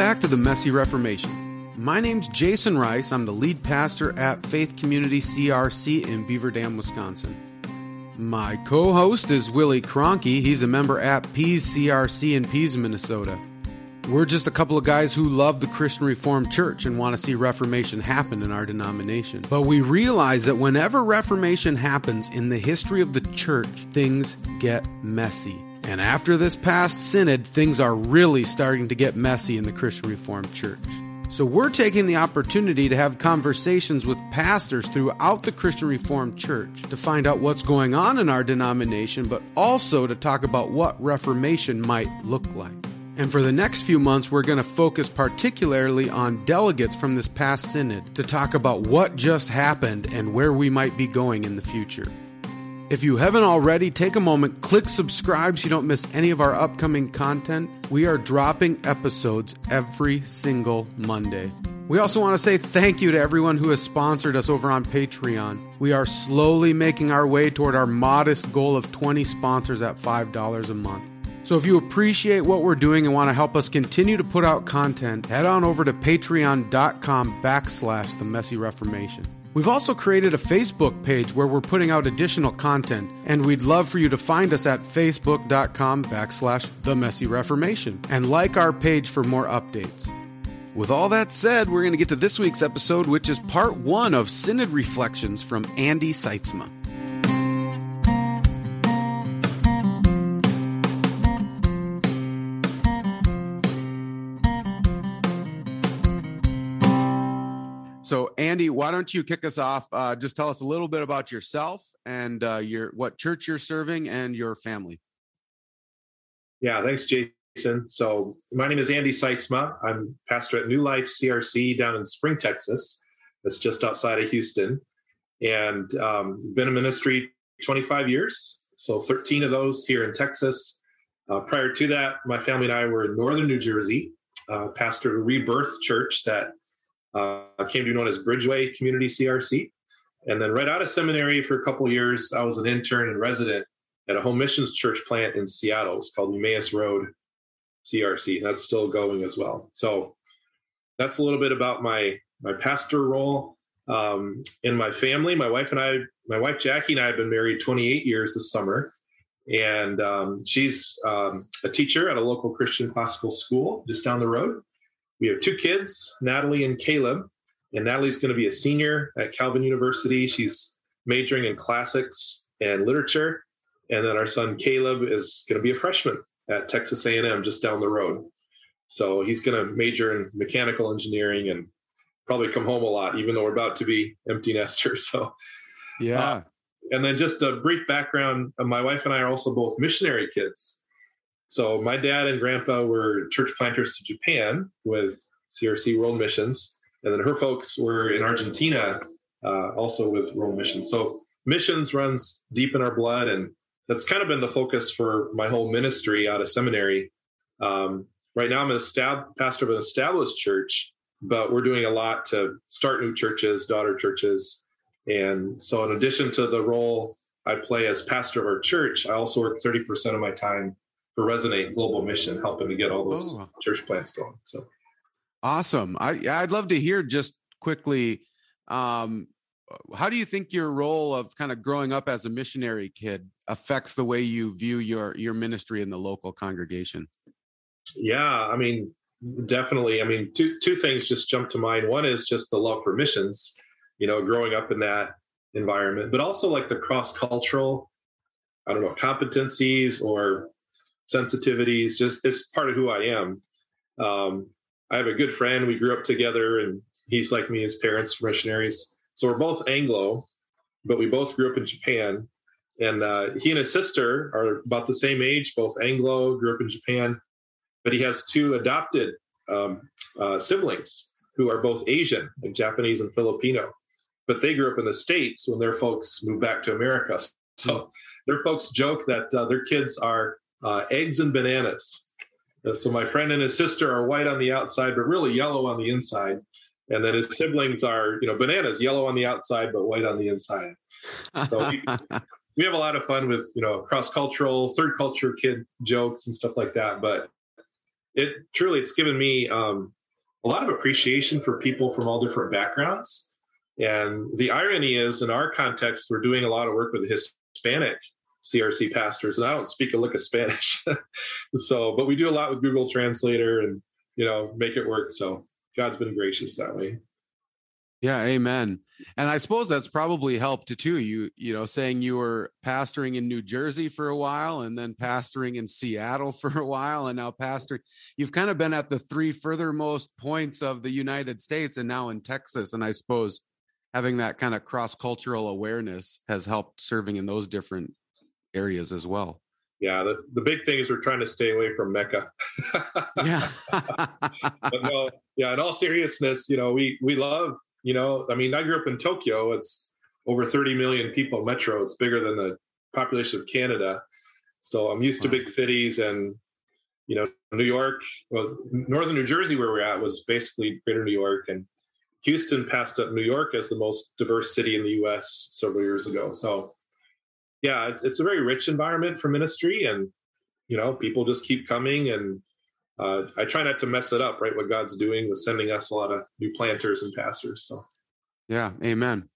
back to the Messy Reformation. My name's Jason Ruis. I'm the lead pastor at Faith Community CRC in Beaver Dam, Wisconsin. My co host is Willie Cronky. He's a member at Pease CRC in Pease, Minnesota. We're just a couple of guys who love the Christian Reformed Church and want to see Reformation happen in our denomination. But we realize that whenever Reformation happens in the history of the church, things get messy. And after this past synod, things are really starting to get messy in the Christian Reformed Church. So we're taking the opportunity to have conversations with pastors throughout the Christian Reformed Church to find out what's going on in our denomination, but also to talk about what Reformation might look like. And for the next few months, we're going to focus particularly on delegates from this past synod to talk about what just happened and where we might be going in the future. If you haven't already, take a moment, click subscribe so you don't miss any of our upcoming content. We are dropping episodes every single Monday. We also want to say thank you to everyone who has sponsored us over on Patreon. We are slowly making our way toward our modest goal of 20 sponsors at $5 a month. So if you appreciate what we're doing and want to help us continue to put out content, head on over to patreon.com backslash the messy reformation. We've also created a Facebook page where we're putting out additional content, and we'd love for you to find us at facebook.com backslash the messy reformation and like our page for more updates. With all that said, we're going to get to this week's episode, which is part one of Synod Reflections from Andy Sytsma. So, Andy, why don't you kick us off? Uh, just tell us a little bit about yourself and uh, your what church you're serving and your family. Yeah, thanks, Jason. So, my name is Andy Sytsma. I'm pastor at New Life CRC down in Spring, Texas. That's just outside of Houston, and um, been in ministry 25 years. So, 13 of those here in Texas. Uh, prior to that, my family and I were in northern New Jersey, uh, pastor of Rebirth Church that uh, came to be known as Bridgeway Community CRC. And then right out of seminary for a couple years, I was an intern and resident at a home missions church plant in Seattle. It's called Emmaus Road CRC. That's still going as well. So that's a little bit about my my pastor role um, in my family. My wife and I, my wife Jackie and I have been married 28 years this summer, and um, she's um, a teacher at a local Christian classical school just down the road. We have two kids, Natalie and Caleb. And Natalie's going to be a senior at Calvin University. She's majoring in classics and literature. And then our son Caleb is going to be a freshman at Texas A&M just down the road. So he's going to major in mechanical engineering and probably come home a lot, even though we're about to be empty nesters. So, yeah. Uh, and then just a brief background: my wife and I are also both missionary kids. So my dad and grandpa were church planters to Japan with CRC World Missions, and then her folks were in Argentina, uh, also with World Missions. So missions runs deep in our blood, and that's kind of been the focus for my whole ministry out of seminary. Um, right now, I'm an estab- pastor of an established church, but we're doing a lot to start new churches, daughter churches, and so in addition to the role I play as pastor of our church, I also work 30% of my time for Resonate Global Mission, helping to get all those oh. church plants going. So awesome! I I'd love to hear just quickly. Um, how do you think your role of kind of growing up as a missionary kid affects the way you view your your ministry in the local congregation? Yeah, I mean, definitely. I mean, two two things just jump to mind. One is just the love for missions. You know, growing up in that environment, but also like the cross cultural, I don't know, competencies or sensitivities. Just it's part of who I am. Um, I have a good friend. We grew up together, and he's like me. His parents were missionaries, so we're both Anglo, but we both grew up in Japan. And uh, he and his sister are about the same age, both Anglo, grew up in Japan. But he has two adopted um, uh, siblings who are both Asian, like Japanese and Filipino. But they grew up in the States when their folks moved back to America. So their folks joke that uh, their kids are uh, eggs and bananas. Uh, so my friend and his sister are white on the outside, but really yellow on the inside. And then his siblings are, you know, bananas, yellow on the outside, but white on the inside. So we, we have a lot of fun with, you know, cross cultural, third culture kid jokes and stuff like that. But it truly it's given me um, a lot of appreciation for people from all different backgrounds. And the irony is, in our context, we're doing a lot of work with Hispanic CRC pastors, and I don't speak a lick of Spanish. so, but we do a lot with Google Translator and you know make it work. So God's been gracious that way. Yeah, amen. And I suppose that's probably helped too. You you know, saying you were pastoring in New Jersey for a while and then pastoring in Seattle for a while and now pastoring. You've kind of been at the three furthermost points of the United States and now in Texas. And I suppose having that kind of cross-cultural awareness has helped serving in those different areas as well. Yeah, the, the big thing is we're trying to stay away from Mecca. yeah. but no, yeah, in all seriousness, you know, we we love you know, I mean, I grew up in Tokyo. It's over 30 million people metro. It's bigger than the population of Canada. So I'm used wow. to big cities and, you know, New York, well, northern New Jersey, where we're at, was basically greater New York. And Houston passed up New York as the most diverse city in the US several years ago. So, yeah, it's, it's a very rich environment for ministry. And, you know, people just keep coming and uh, I try not to mess it up, right? What God's doing with sending us a lot of new planters and pastors. So, yeah, amen.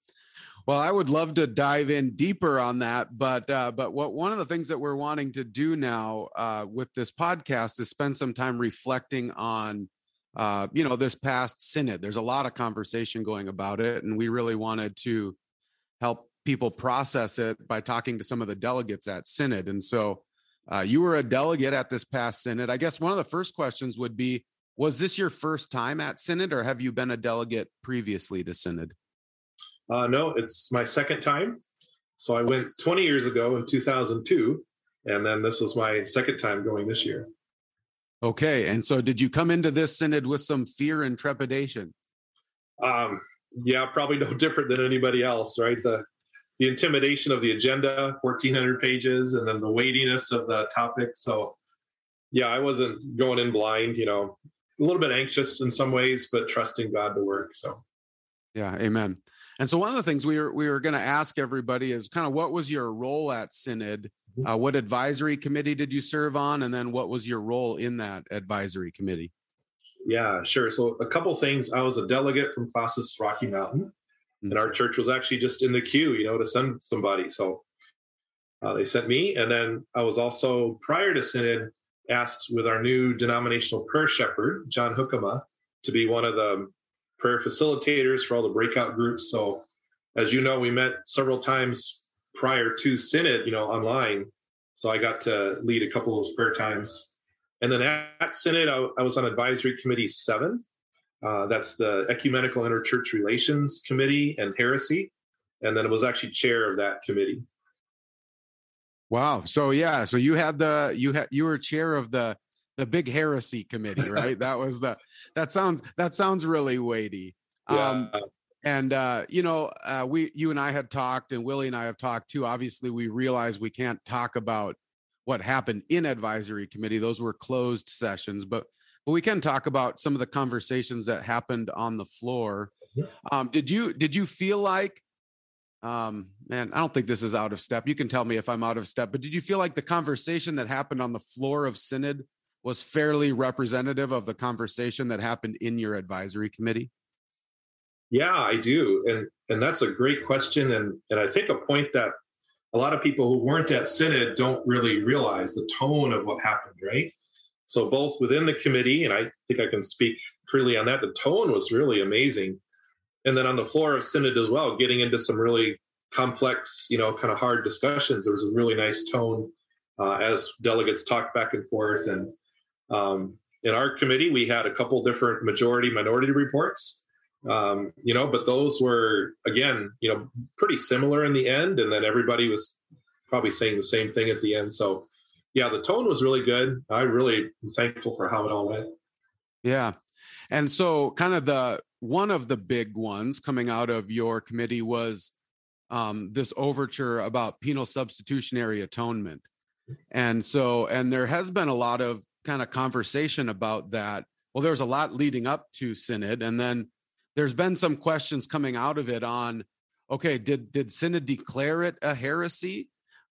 Well, I would love to dive in deeper on that, but uh, but what one of the things that we're wanting to do now uh, with this podcast is spend some time reflecting on, uh, you know, this past synod. There's a lot of conversation going about it, and we really wanted to help people process it by talking to some of the delegates at synod. And so, uh, you were a delegate at this past synod. I guess one of the first questions would be Was this your first time at synod, or have you been a delegate previously to synod? Uh, no, it's my second time. So I went 20 years ago in 2002, and then this was my second time going this year. Okay. And so did you come into this synod with some fear and trepidation? Um, yeah, probably no different than anybody else, right? The the intimidation of the agenda, 1,400 pages, and then the weightiness of the topic. So, yeah, I wasn't going in blind, you know, a little bit anxious in some ways, but trusting God to work. So, yeah, amen. And so, one of the things we were we were going to ask everybody is kind of what was your role at Synod? Mm-hmm. Uh, what advisory committee did you serve on, and then what was your role in that advisory committee? Yeah, sure. So, a couple things. I was a delegate from Classis Rocky Mountain and our church was actually just in the queue, you know, to send somebody. So uh, they sent me, and then I was also prior to synod asked with our new denominational prayer shepherd, John Hookama to be one of the prayer facilitators for all the breakout groups. So as you know, we met several times prior to synod, you know, online. So I got to lead a couple of those prayer times. And then at synod, I, I was on advisory committee seven, uh, that's the Ecumenical Interchurch Relations Committee and Heresy. And then it was actually chair of that committee. Wow. So yeah, so you had the you had you were chair of the the big heresy committee, right? that was the that sounds that sounds really weighty. Yeah. Um and uh you know, uh we you and I had talked and Willie and I have talked too. Obviously, we realize we can't talk about what happened in advisory committee. Those were closed sessions, but but we can talk about some of the conversations that happened on the floor. Um, did you did you feel like, um, man, I don't think this is out of step. You can tell me if I'm out of step, but did you feel like the conversation that happened on the floor of synod was fairly representative of the conversation that happened in your advisory committee? Yeah, I do, and and that's a great question, and and I think a point that a lot of people who weren't at synod don't really realize the tone of what happened, right? So both within the committee, and I think I can speak freely on that, the tone was really amazing. And then on the floor of Synod as well, getting into some really complex, you know, kind of hard discussions. There was a really nice tone uh, as delegates talked back and forth. And um, in our committee, we had a couple different majority minority reports, um, you know, but those were, again, you know, pretty similar in the end. And then everybody was probably saying the same thing at the end. So yeah, the tone was really good. I really am thankful for how it all went. Yeah. And so kind of the one of the big ones coming out of your committee was um, this overture about penal substitutionary atonement. And so, and there has been a lot of kind of conversation about that. Well, there's a lot leading up to Synod, and then there's been some questions coming out of it on, okay, did did Synod declare it a heresy,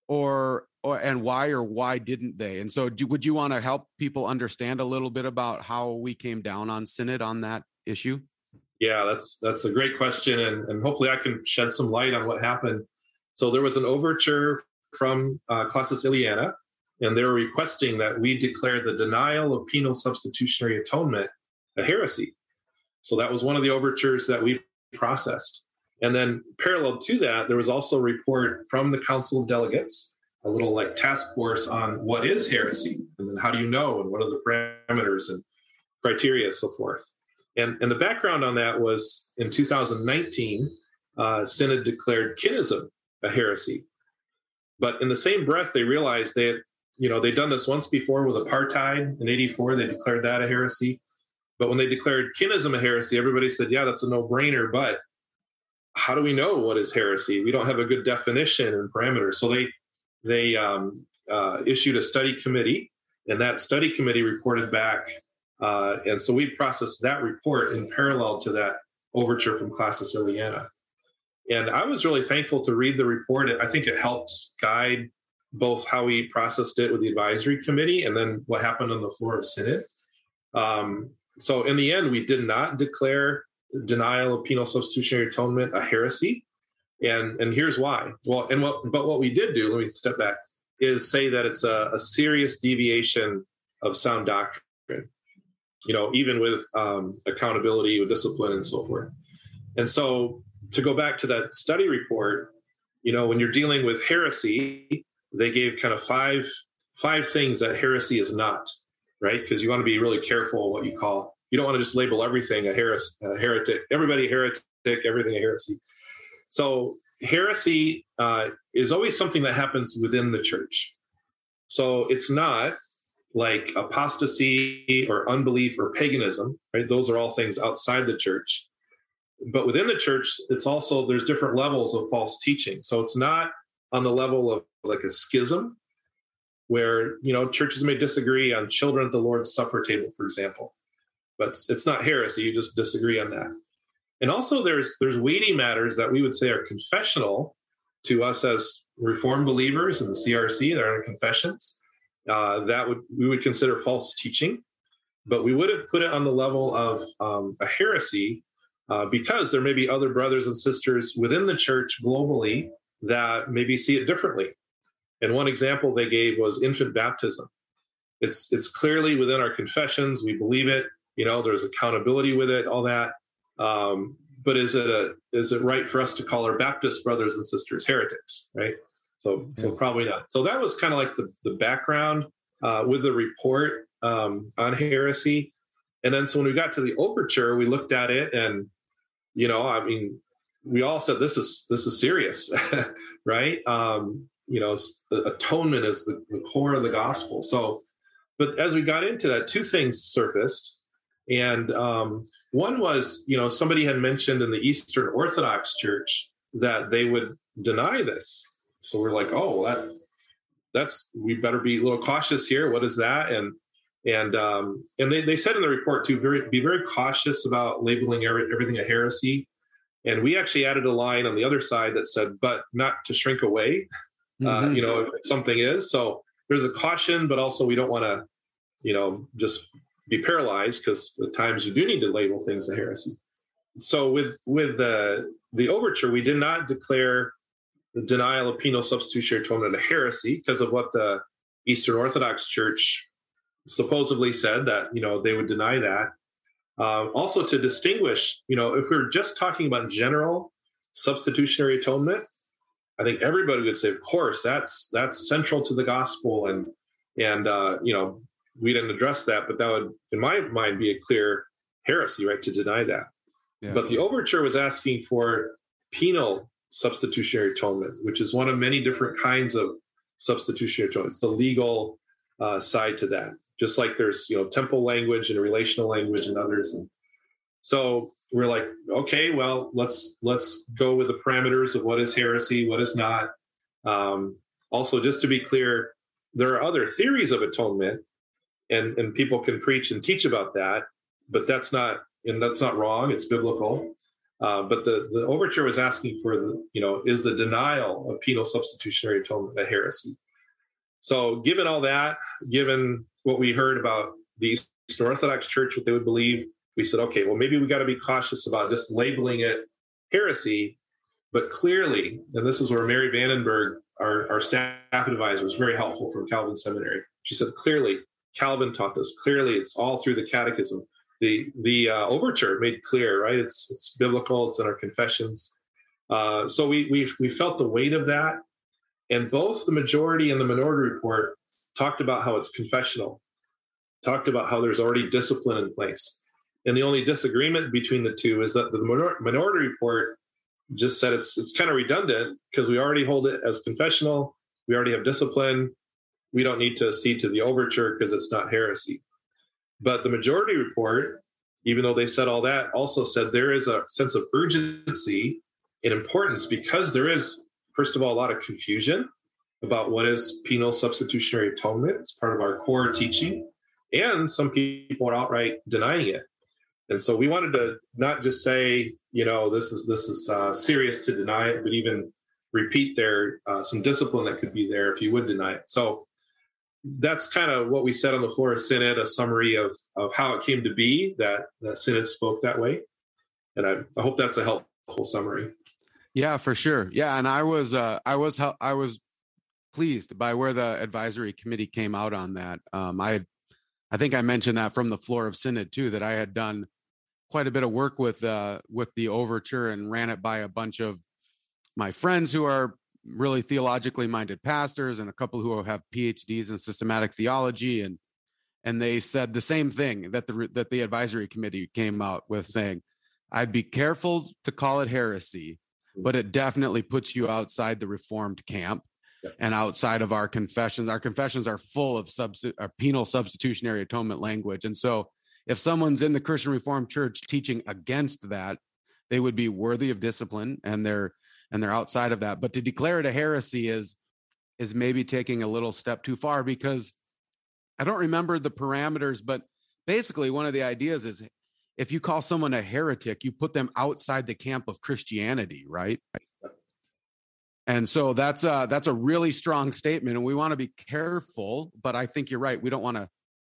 or or and why or why didn't they? And so, do, would you want to help people understand a little bit about how we came down on synod on that issue? Yeah, that's that's a great question, and, and hopefully I can shed some light on what happened. So there was an overture from uh, Classis Illiana, and they were requesting that we declare the denial of penal substitutionary atonement a heresy. So that was one of the overtures that we processed. And then parallel to that, there was also a report from the Council of Delegates, a little like task force on what is heresy and then how do you know and what are the parameters and criteria, and so forth. And, and the background on that was in 2019, uh, Synod declared kinism a heresy. But in the same breath, they realized that you know they'd done this once before with apartheid in '84. They declared that a heresy. But when they declared kinism a heresy, everybody said, "Yeah, that's a no-brainer." But how do we know what is heresy? We don't have a good definition and parameters. So they they um, uh, issued a study committee, and that study committee reported back. Uh, and so we processed that report in parallel to that overture from Classis Illiana. And I was really thankful to read the report. I think it helped guide both how we processed it with the advisory committee and then what happened on the floor of Synod. Um, so in the end, we did not declare denial of penal substitutionary atonement a heresy. And, and here's why. Well, and what, but what we did do, let me step back, is say that it's a, a serious deviation of sound doctrine, you know, even with um, accountability, with discipline, and so forth. And so to go back to that study report, you know, when you're dealing with heresy, they gave kind of five five things that heresy is not, right? Because you want to be really careful what you call. You don't want to just label everything a, heres, a heretic, everybody a heretic, everything a heresy. So heresy uh, is always something that happens within the church. So it's not like apostasy or unbelief or paganism, right? Those are all things outside the church but within the church it's also there's different levels of false teaching so it's not on the level of like a schism where you know churches may disagree on children at the lord's supper table for example but it's not heresy you just disagree on that and also there's there's weighty matters that we would say are confessional to us as reformed believers in the crc in confessions uh, that would we would consider false teaching but we wouldn't put it on the level of um, a heresy uh, because there may be other brothers and sisters within the church globally that maybe see it differently. And one example they gave was infant baptism. It's it's clearly within our confessions. We believe it. You know, there's accountability with it, all that. Um, but is it a is it right for us to call our Baptist brothers and sisters heretics? Right. So yeah. so probably not. So that was kind of like the the background uh, with the report um, on heresy. And then so when we got to the overture, we looked at it and you know, I mean, we all said this is this is serious, right? Um, you know, atonement is the, the core of the gospel. So, but as we got into that, two things surfaced, and um, one was, you know, somebody had mentioned in the Eastern Orthodox Church that they would deny this. So we're like, oh, that that's we better be a little cautious here. What is that? And and um, and they, they said in the report to very, be very cautious about labeling every, everything a heresy. And we actually added a line on the other side that said, but not to shrink away, uh, mm-hmm. uh, you know, if something is. So there's a caution, but also we don't want to, you know, just be paralyzed because at times you do need to label things a heresy. So with with the the overture, we did not declare the denial of penal substitutionary atonement a heresy because of what the Eastern Orthodox Church supposedly said that you know they would deny that. Uh, also, to distinguish, you know, if we're just talking about general substitutionary atonement, I think everybody would say, of course, that's that's central to the gospel, and and uh, you know we didn't address that, but that would, in my mind, be a clear heresy, right, to deny that. Yeah. But the overture was asking for penal substitutionary atonement, which is one of many different kinds of substitutionary atonement. It's the legal uh, side to that just like there's you know temple language and relational language and others and so we're like okay well let's let's go with the parameters of what is heresy what is not um, also just to be clear there are other theories of atonement and and people can preach and teach about that but that's not and that's not wrong it's biblical uh, but the the overture was asking for the you know is the denial of penal substitutionary atonement a heresy So, given all that, given what we heard about the Eastern Orthodox Church, what they would believe, we said, okay, well, maybe we got to be cautious about just labeling it heresy. But clearly, and this is where Mary Vanden Berg, our, our staff advisor, was very helpful from Calvin Seminary. She said, clearly, Calvin taught this. Clearly, it's all through the Catechism. The the uh, overture made clear, right? It's it's biblical. It's in our confessions. Uh, so we we we felt the weight of that, and both the majority and the minority report talked about how it's confessional, talked about how there's already discipline in place, and the only disagreement between the two is that the minor- minority report just said it's it's kind of redundant because we already hold it as confessional. We already have discipline we don't need to accede to the overture because it's not heresy. But the majority report, even though they said all that, also said there is a sense of urgency and importance because there is, first of all, a lot of confusion about what is penal substitutionary atonement. It's part of our core teaching. And some people are outright denying it. And so we wanted to not just say, you know, this is this is uh, serious to deny it, but even repeat there uh, some discipline that could be there if you would deny it. So that's kind of what we said on the floor of synod a summary of of how it came to be that that synod spoke that way. And i, I hope that's a helpful summary. Yeah for sure. Yeah and i was uh i was i was pleased by where the advisory committee came out on that. Um i i think i mentioned that from the floor of synod too that i had done quite a bit of work with uh with the overture and ran it by a bunch of my friends who are really theologically minded pastors and a couple who have PhDs in systematic theology and and they said the same thing that the that the advisory committee came out with saying I'd be careful to call it heresy mm. but it definitely puts you outside the reformed camp and outside of our confessions. Our confessions are full of substi- our penal substitutionary atonement language. And so if someone's in the Christian Reformed Church teaching against that they would be worthy of discipline and they're and they're outside of that. But to declare it a heresy is is maybe taking a little step too far because I don't remember the parameters, but basically one of the ideas is if you call someone a heretic, you put them outside the camp of Christianity, right? And so that's a that's a really strong statement, and we want to be careful. But I think you're right. We don't want to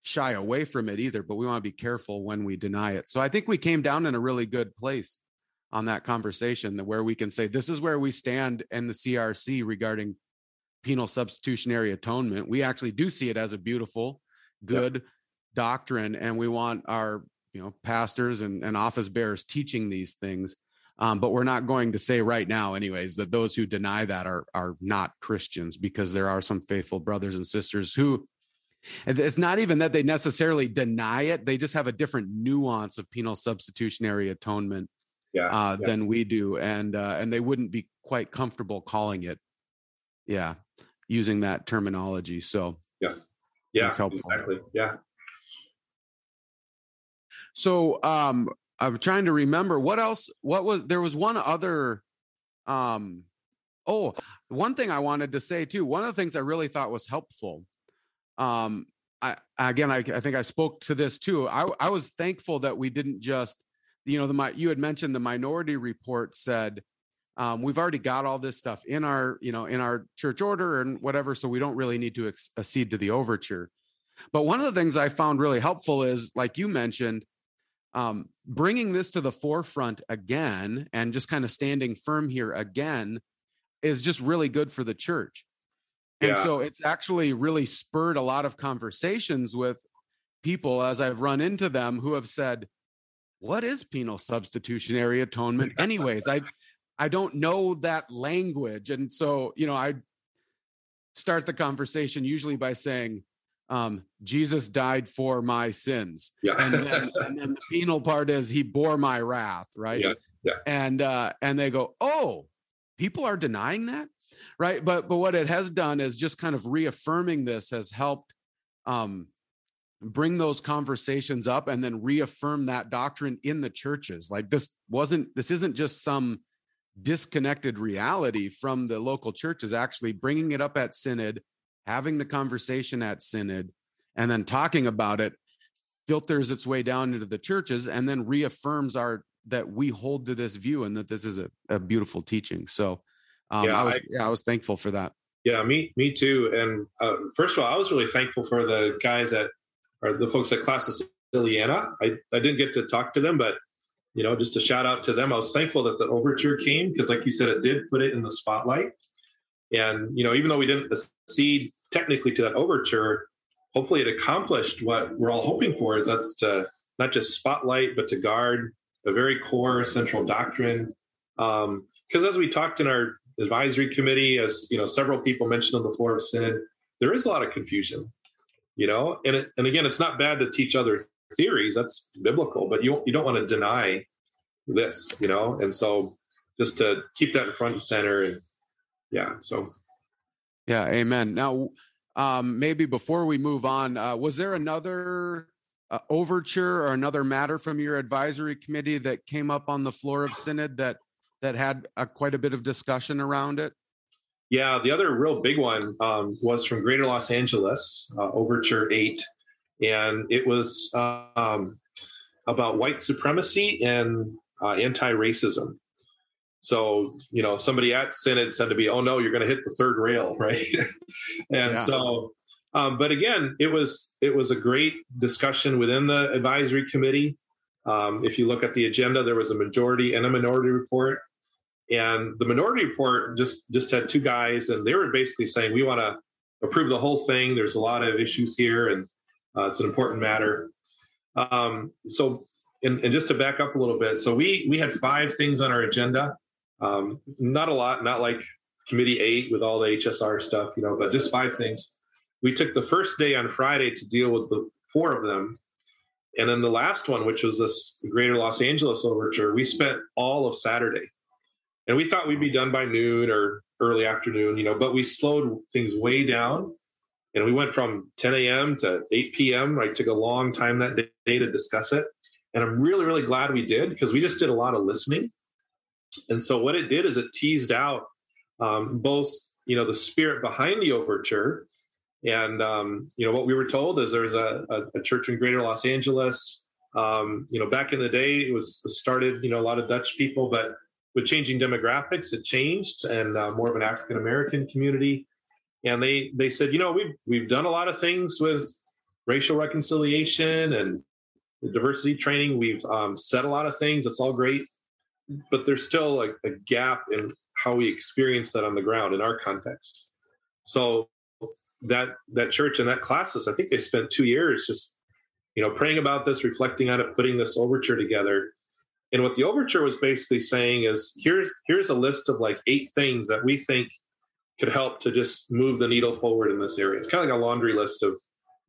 shy away from it either, but we want to be careful when we deny it. So I think we came down in a really good place on that conversation where we can say this is where we stand in the CRC regarding penal substitutionary atonement. We actually do see it as a beautiful, good yep. doctrine, and we want our you know pastors and, and office bearers teaching these things. Um, but we're not going to say right now, anyways, that those who deny that are are not Christians because there are some faithful brothers and sisters who it's not even that they necessarily deny it; they just have a different nuance of penal substitutionary atonement yeah, uh, yeah. than we do, and uh, and they wouldn't be quite comfortable calling it, yeah, using that terminology. So yeah, yeah, it's helpful. Exactly. Yeah. So um, I'm trying to remember what else. What was there was one other. Um, oh, one thing I wanted to say too. One of the things I really thought was helpful. Um, I again, I, I think I spoke to this too. I, I was thankful that we didn't just you know the my you had mentioned the minority report said um, we've already got all this stuff in our you know in our church order and whatever so we don't really need to ex- accede to the overture but one of the things i found really helpful is like you mentioned um, bringing this to the forefront again and just kind of standing firm here again is just really good for the church and yeah. so it's actually really spurred a lot of conversations with people as i've run into them who have said what is penal substitutionary atonement anyways i i don't know that language and so you know i start the conversation usually by saying um, jesus died for my sins yeah. and, then, and then the penal part is he bore my wrath right yeah. Yeah. and uh and they go oh people are denying that right but but what it has done is just kind of reaffirming this has helped um bring those conversations up and then reaffirm that doctrine in the churches. Like this wasn't this isn't just some disconnected reality from the local churches actually bringing it up at synod having the conversation at synod and then talking about it filters its way down into the churches and then reaffirms our that we hold to this view and that this is a, a beautiful teaching. So um, yeah, I was I, yeah, I was thankful for that. Yeah, me me too. And uh, first of all, I was really thankful for the guys at or the folks at Classis Illiana. I, I didn't get to talk to them, but you know, just a shout out to them. I was thankful that the overture came because, like you said, it did put it in the spotlight. And you know, even though we didn't accede technically to that overture, hopefully it accomplished what we're all hoping for. Is that's to not just spotlight, but to guard a very core central doctrine. Because um, as we talked in our advisory committee, as you know, several people mentioned on the floor of synod, there is a lot of confusion. You know, and it, and again, it's not bad to teach other theories. That's biblical, but you you don't want to deny this. You know, and so just to keep that in front and center, and yeah, so yeah, amen. Now, um, maybe before we move on, uh, was there another uh, overture or another matter from your advisory committee that came up on the floor of synod that that had a, quite a bit of discussion around it? Yeah, the other real big one um, was from Greater Los Angeles, uh, Overture 8. And it was um, about white supremacy and uh, anti racism. So, you know, somebody at Synod said to me, oh no, you're going to hit the third rail, right? and yeah. so, um, but again, it was it was a great discussion within the advisory committee. Um, if you look at the agenda, there was a majority and a minority report. And the minority report just just had two guys, and they were basically saying we want to approve the whole thing. There's a lot of issues here, and uh, it's an important matter. Um, so, and, and, just to back up a little bit, so we we had five things on our agenda. Um, not a lot, not like committee eight with all the HSR stuff, you know, but just five things. We took the first day on Friday to deal with the four of them, and then the last one, which was this Greater Los Angeles overture, we spent all of Saturday and we thought we'd be done by noon or early afternoon, you know, but we slowed things way down. And we went from 10 a.m. to 8 p.m. Right, took a long time that day to discuss it. And I'm really, really glad we did because we just did a lot of listening. And so what it did is it teased out um, both, you know, the spirit behind the overture. And, um, you know, what we were told is there's a, a, a church in greater Los Angeles. Um, you know, back in the day, it was started, you know, a lot of Dutch people, but with changing demographics, it changed and uh, more of an African American community. And they they said, you know, we've we've done a lot of things with racial reconciliation and diversity training. We've um, said a lot of things. It's all great, but there's still a, a gap in how we experience that on the ground in our context. So that that church and that Classis, I think they spent two years just you know praying about this, reflecting on it, putting this overture together and what the overture was basically saying is here's here's a list of like eight things that we think could help to just move the needle forward in this area. It's kind of like a laundry list of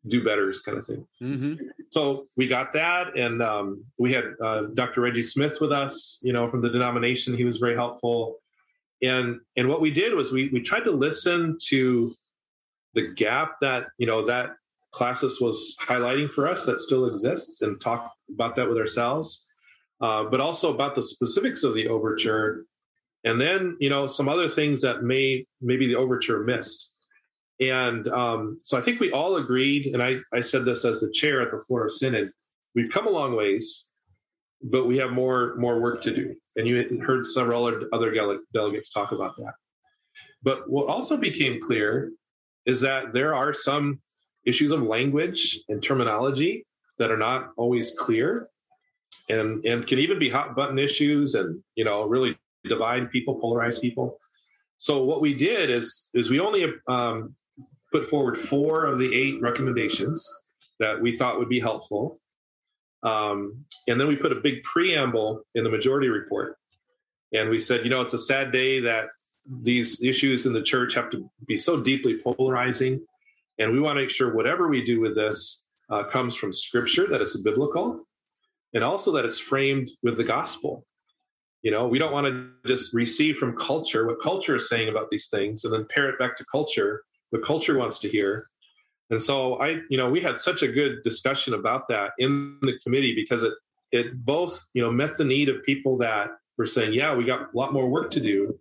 do betters kind of thing. Mm-hmm. So we got that, and um, we had uh, Dr. Reggie Smith with us, you know, from the denomination. He was very helpful, and and what we did was we we tried to listen to the gap that you know that Classis was highlighting for us that still exists, and talk about that with ourselves uh, but also about the specifics of the overture, and then you know some other things that may maybe the overture missed. And um, so I think we all agreed, and I, I said this as the chair at the floor of synod. We've come a long ways, but we have more more work to do. And you heard several other delegates talk about that. But what also became clear is that there are some issues of language and terminology that are not always clear and and can even be hot button issues and you know really divide people polarize people. So what we did is is we only um, put forward four of the eight recommendations that we thought would be helpful. Um, and then we put a big preamble in the majority report. And we said you know it's a sad day that these issues in the church have to be so deeply polarizing. And we want to make sure whatever we do with this uh, comes from scripture that it's biblical and also that it's framed with the gospel. You know, we don't want to just receive from culture what culture is saying about these things and then pair it back to culture, what culture wants to hear. And so I, you know, we had such a good discussion about that in the committee because it it both, you know, met the need of people that were saying, yeah, we got a lot more work to do,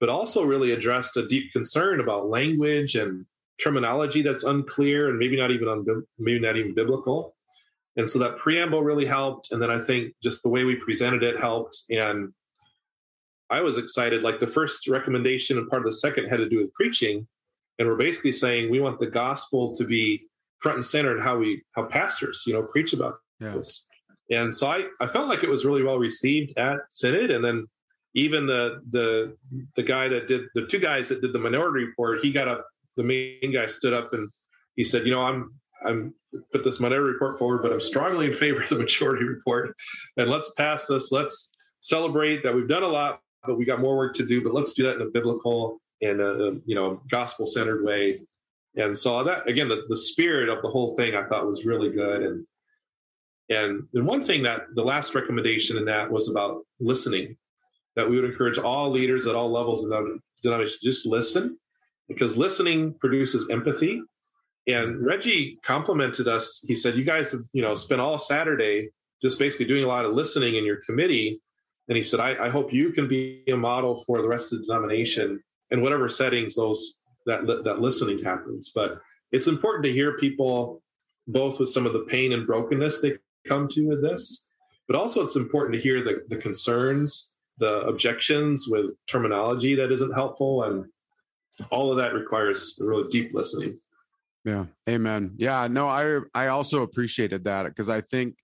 but also really addressed a deep concern about language and terminology that's unclear and maybe not even maybe not even biblical. And so that preamble really helped. And then I think just the way we presented it helped. And I was excited. Like the first recommendation and part of the second had to do with preaching. and we're basically saying we want the gospel to be front and center in how we how pastors you know preach about yeah. this. And so I, I felt like it was really well received at Synod, and then even the the the guy that did the two guys that did the minority report, he got up. The main guy stood up and he said, "You know, I'm I'm put this minority report forward, but I'm strongly in favor of the majority report, and let's pass this. Let's celebrate that we've done a lot, but we got more work to do. But let's do that in a biblical and a, you know gospel centered way." And so that again, the, the spirit of the whole thing I thought was really good. And and and one thing that the last recommendation in that was about listening that we would encourage all leaders at all levels of denomination just listen because listening produces empathy. And Reggie complimented us. He said, "You guys have you know spent all Saturday just basically doing a lot of listening in your committee." And he said, I, I hope you can be a model for the rest of the denomination in whatever settings those that that listening happens. But it's important to hear people both with some of the pain and brokenness they come to with this, but also it's important to hear the, the concerns the objections with terminology that isn't helpful and all of that requires really deep listening yeah amen yeah no i i also appreciated that because i think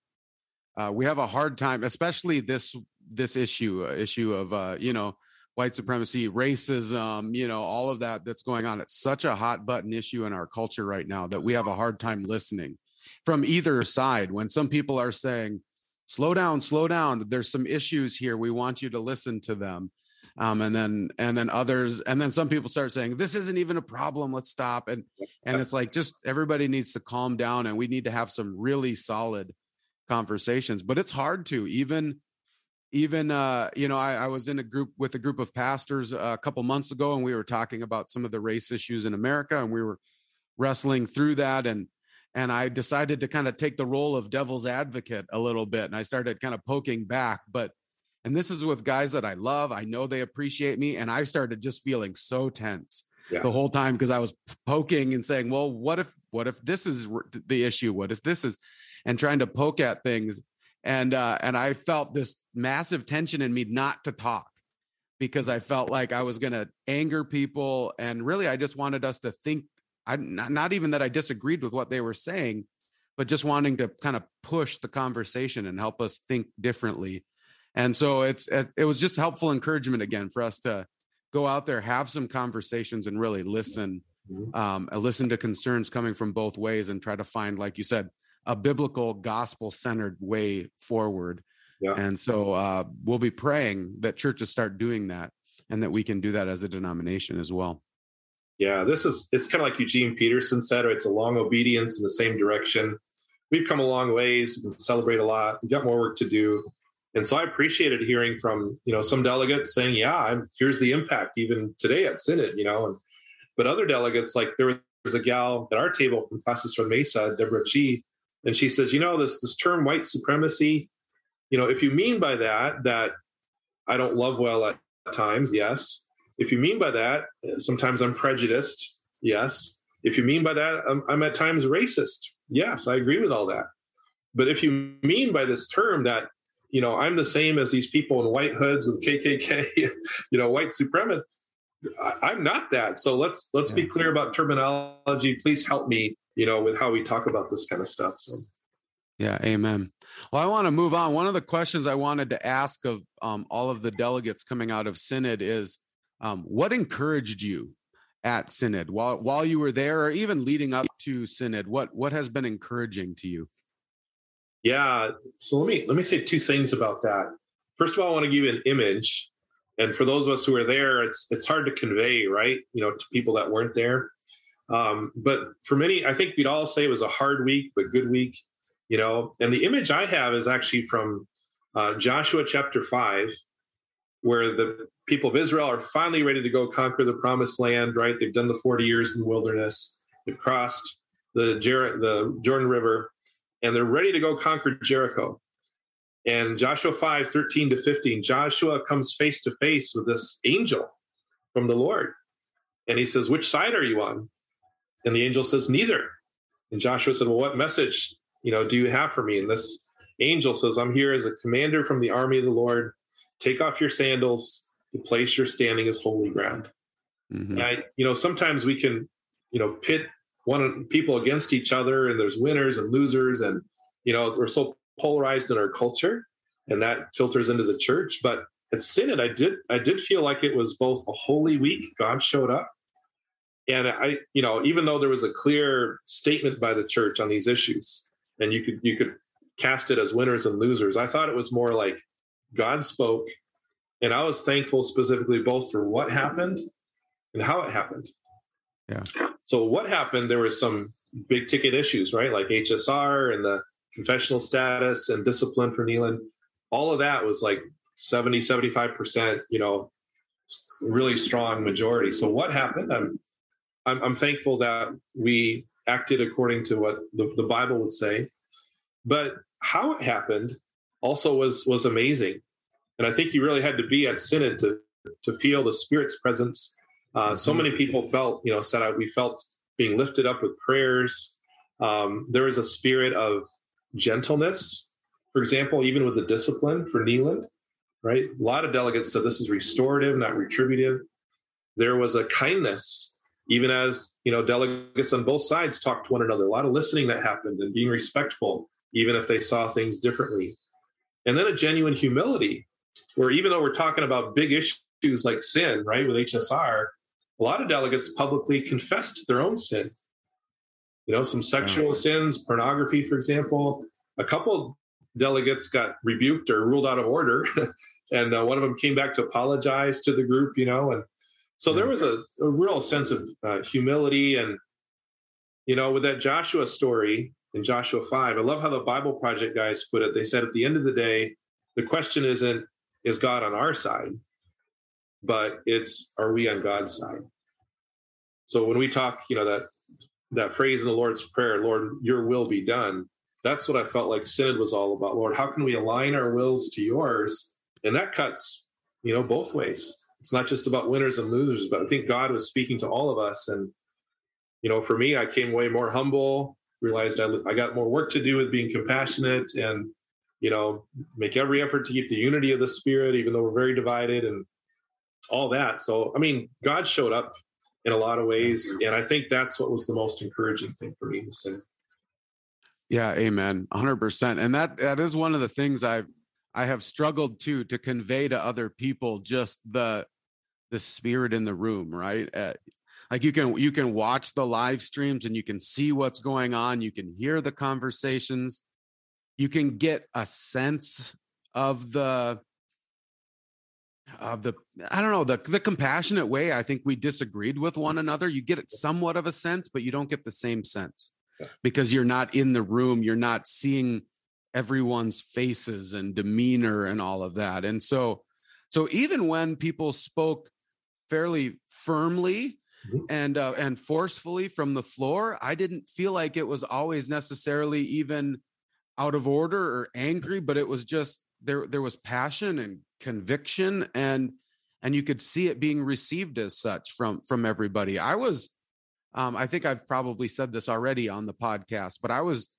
uh, we have a hard time especially this this issue uh, issue of uh, you know white supremacy racism you know all of that that's going on it's such a hot button issue in our culture right now that we have a hard time listening from either side when some people are saying slow down, slow down. There's some issues here. We want you to listen to them. Um, and then and then others and then some people start saying this isn't even a problem let's stop and and it's like just everybody needs to calm down and we need to have some really solid conversations but it's hard to even even uh you know I, I was in a group with a group of pastors a couple months ago and we were talking about some of the race issues in america and we were wrestling through that and and I decided to kind of take the role of devil's advocate a little bit. And I started kind of poking back. But, and this is with guys that I love. I know they appreciate me. And I started just feeling so tense yeah. the whole time because I was poking and saying, well, what if, what if this is the issue? What if this is, and trying to poke at things. And, uh, and I felt this massive tension in me not to talk because I felt like I was going to anger people. And really, I just wanted us to think I not, not even that I disagreed with what they were saying, but just wanting to kind of push the conversation and help us think differently. And so it's it was just helpful encouragement again for us to go out there, have some conversations, and really listen, mm-hmm. um, listen to concerns coming from both ways, and try to find, like you said, a biblical, gospel centered way forward. Yeah. And so uh, we'll be praying that churches start doing that, and that we can do that as a denomination as well. Yeah, this is it's kind of like Eugene Peterson said, or it's a long obedience in the same direction. We've come a long ways, we can celebrate a lot, we've got more work to do. And so I appreciated hearing from, you know, some delegates saying, yeah, I'm, here's the impact even today at Synod, you know, and, but other delegates, like there was a gal at our table from Classis from Mesa, Deborah Chi, and she says, you know, this, this term white supremacy, you know, if you mean by that, that I don't love well at times, yes, if you mean by that, sometimes I'm prejudiced. Yes. If you mean by that, I'm, I'm at times racist. Yes, I agree with all that. But if you mean by this term that you know I'm the same as these people in white hoods with KKK, you know, white supremacists, I'm not that. So let's let's yeah. be clear about terminology. Please help me, you know, with how we talk about this kind of stuff. So. Yeah, amen. Well, I want to move on. One of the questions I wanted to ask of um, all of the delegates coming out of Synod is um, what encouraged you at Synod while while you were there, or even leading up to Synod? What what has been encouraging to you? Yeah, so let me let me say two things about that. First of all, I want to give you an image, and for those of us who are there, it's it's hard to convey, right? You know, to people that weren't there. Um, but for many, I think we'd all say it was a hard week, but good week. You know, and the image I have is actually from uh, Joshua chapter five, where the people of Israel are finally ready to go conquer the promised land, right? They've done the 40 years in the wilderness, they've crossed the, Jer- the Jordan River, and they're ready to go conquer Jericho. And Joshua 5 13 to 15, Joshua comes face to face with this angel from the Lord. And he says, Which side are you on? And the angel says, Neither. And Joshua said, Well, what message you know do you have for me? And this angel says, I'm here as a commander from the army of the Lord. Take off your sandals the place you're standing is holy ground. Mm-hmm. I, you know, sometimes we can you know pit one people against each other and there's winners and losers and you know we're so polarized in our culture and that filters into the church. But at synod i did i did feel like it was both a holy week god showed up and i you know even though there was a clear statement by the church on these issues and you could you could cast it as winners and losers i thought it was more like god spoke and i was thankful specifically both for what happened and how it happened. Yeah so what happened there was some big ticket issues right? Like hsr and the confessional status and discipline for Neland all of that was like 70 75% you know really strong majority. So what happened? I'm i'm, I'm thankful that we acted according to what the, the bible would say. But how it happened also was was amazing. And i think you really had to be at synod to to feel the spirit's presence uh, so many people felt you know said I, we felt being lifted up with prayers. Um, there was a spirit of gentleness. For example even with the discipline for Neland, right? A lot of delegates said this is restorative not retributive. There was a kindness even as you know delegates on both sides talked to one another. A lot of listening that happened and being respectful even if they saw things differently. And then a genuine humility, where even though we're talking about big issues like sin, right, with HSR, a lot of delegates publicly confessed their own sin. You know, some sexual sins, pornography, for example. A couple delegates got rebuked or ruled out of order, and uh, one of them came back to apologize to the group. You know, and so there was a, a real sense of uh, humility and you know with that joshua story in Joshua 5. I love how the Bible Project guys put it. They said at the end of the day, the question isn't, is God on our side? But it's, are we on God's side? So when we talk, you know, that that phrase in the Lord's Prayer, Lord, your will be done, that's what I felt like Synod was all about. Lord, how can we align our wills to yours? And that cuts, you know, both ways. It's not just about winners and losers, but I think God was speaking to all of us. And, you know, for me, I came way more humble, realized I, I got more work to do with being compassionate and you know make every effort to keep the unity of the spirit even though we're very divided and all that. So i mean god showed up in a lot of ways and i think that's what was the most encouraging thing for me to say. Yeah amen 100% and that that is one of the things i've i have struggled to to convey to other people just the the spirit in the room right? Uh, like you can you can watch the live streams and you can see what's going on. You can hear the conversations. You can get a sense of the of the i don't know the the compassionate way i think we disagreed with one another. You get somewhat of a sense but you don't get the same sense because you're not in the room. You're not seeing everyone's faces and demeanor and all of that. And so so even when people spoke fairly firmly mm-hmm. and uh, and forcefully from the floor i didn't feel like it was always necessarily even out of order or angry but it was just there there was passion and conviction and and you could see it being received as such from from everybody. I was um, i think i've probably said this already on the podcast but i was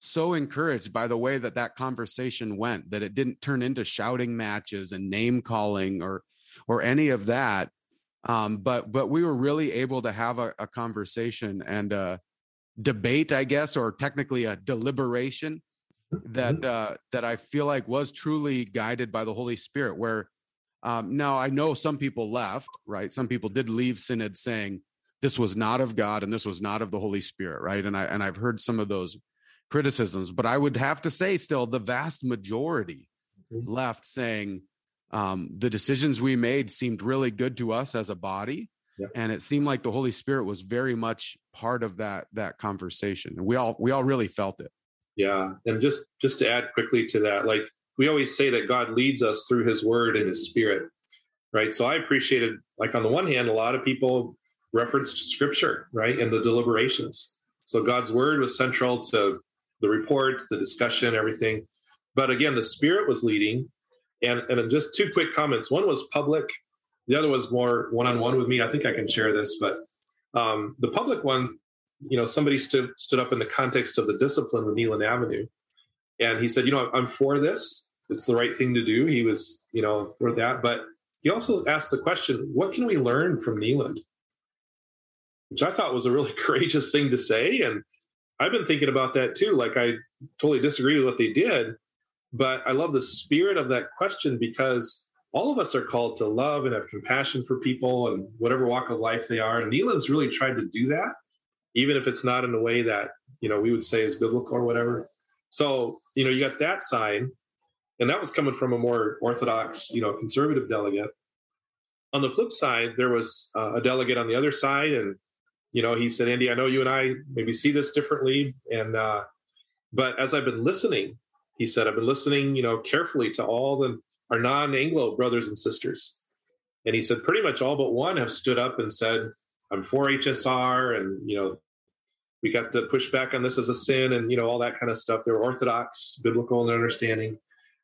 so encouraged by the way that that conversation went that it didn't turn into shouting matches and name calling or or any of that. Um, but but we were really able to have a, a conversation and a debate, I guess, or technically a deliberation that mm-hmm. uh, that I feel like was truly guided by the Holy Spirit. Where um, now I know some people left, right? Some people did leave synod saying this was not of God and this was not of the Holy Spirit, right? And I and I've heard some of those criticisms, but I would have to say still the vast majority mm-hmm. left saying um, the decisions we made seemed really good to us as a body and it seemed like the holy spirit was very much part of that that conversation and we all we all really felt it yeah and just just to add quickly to that like we always say that god leads us through his word and his spirit right so i appreciated like on the one hand a lot of people referenced scripture right and the deliberations so god's word was central to the reports the discussion everything but again the spirit was leading and and just two quick comments. One was public. The other was more one on one with me. I think I can share this, but um, the public one, you know, somebody stood stood up in the context of the discipline with Neland Avenue, and he said, you know, I'm for this. It's the right thing to do. He was, you know, for that, but he also asked the question, what can we learn from Neland? which I thought was a really courageous thing to say. And I've been thinking about that too. Like, I totally disagree with what they did, but I love the spirit of that question because all of us are called to love and have compassion for people and whatever walk of life they are. And Neland's really tried to do that, even if it's not in a way that, you know, we would say is biblical or whatever. So, you know, you got that sign, and that was coming from a more orthodox, you know, conservative delegate. On the flip side, there was uh, a delegate on the other side, and you know, he said, "Andy, I know you and I maybe see this differently, and uh, but as I've been listening, he said, I've been listening, you know, carefully to all the our non-Anglo brothers and sisters, and he said, pretty much all but one have stood up and said, I'm for HSR, and you know, we got to push back on this as a sin, and you know, all that kind of stuff. They're orthodox, biblical in their understanding."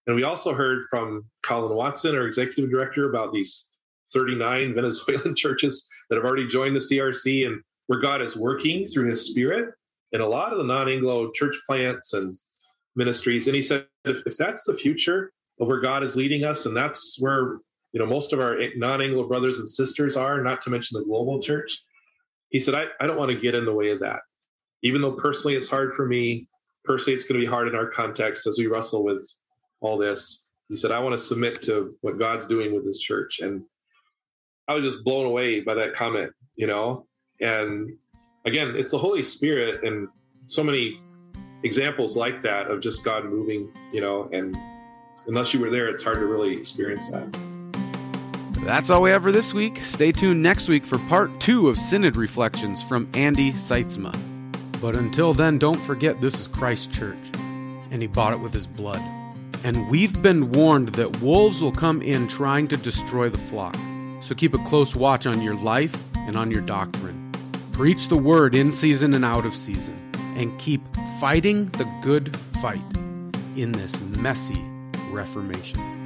And we also heard from Colin Watson, our executive director, about these 39 Venezuelan churches that have already joined the CRC and where God is working through his spirit in a lot of the non Anglo church plants and ministries. And he said, if, if that's the future of where God is leading us, and that's where you know most of our non Anglo brothers and sisters are, not to mention the global church, he said, I, I don't want to get in the way of that. Even though personally it's hard for me, personally it's going to be hard in our context as we wrestle with all this. He said, I want to submit to what God's doing with this church. And I was just blown away by that comment, you know? And again, it's the Holy Spirit and so many examples like that of just God moving, you know, and unless you were there, it's hard to really experience that. That's all we have for this week. Stay tuned next week for part two of Synod Reflections from Andy Sytsma. But until then, don't forget this is Christ Church, and he bought it with his blood. And we've been warned that wolves will come in trying to destroy the flock. So keep a close watch on your life and on your doctrine. Preach the word in season and out of season. And keep fighting the good fight in this messy Reformation.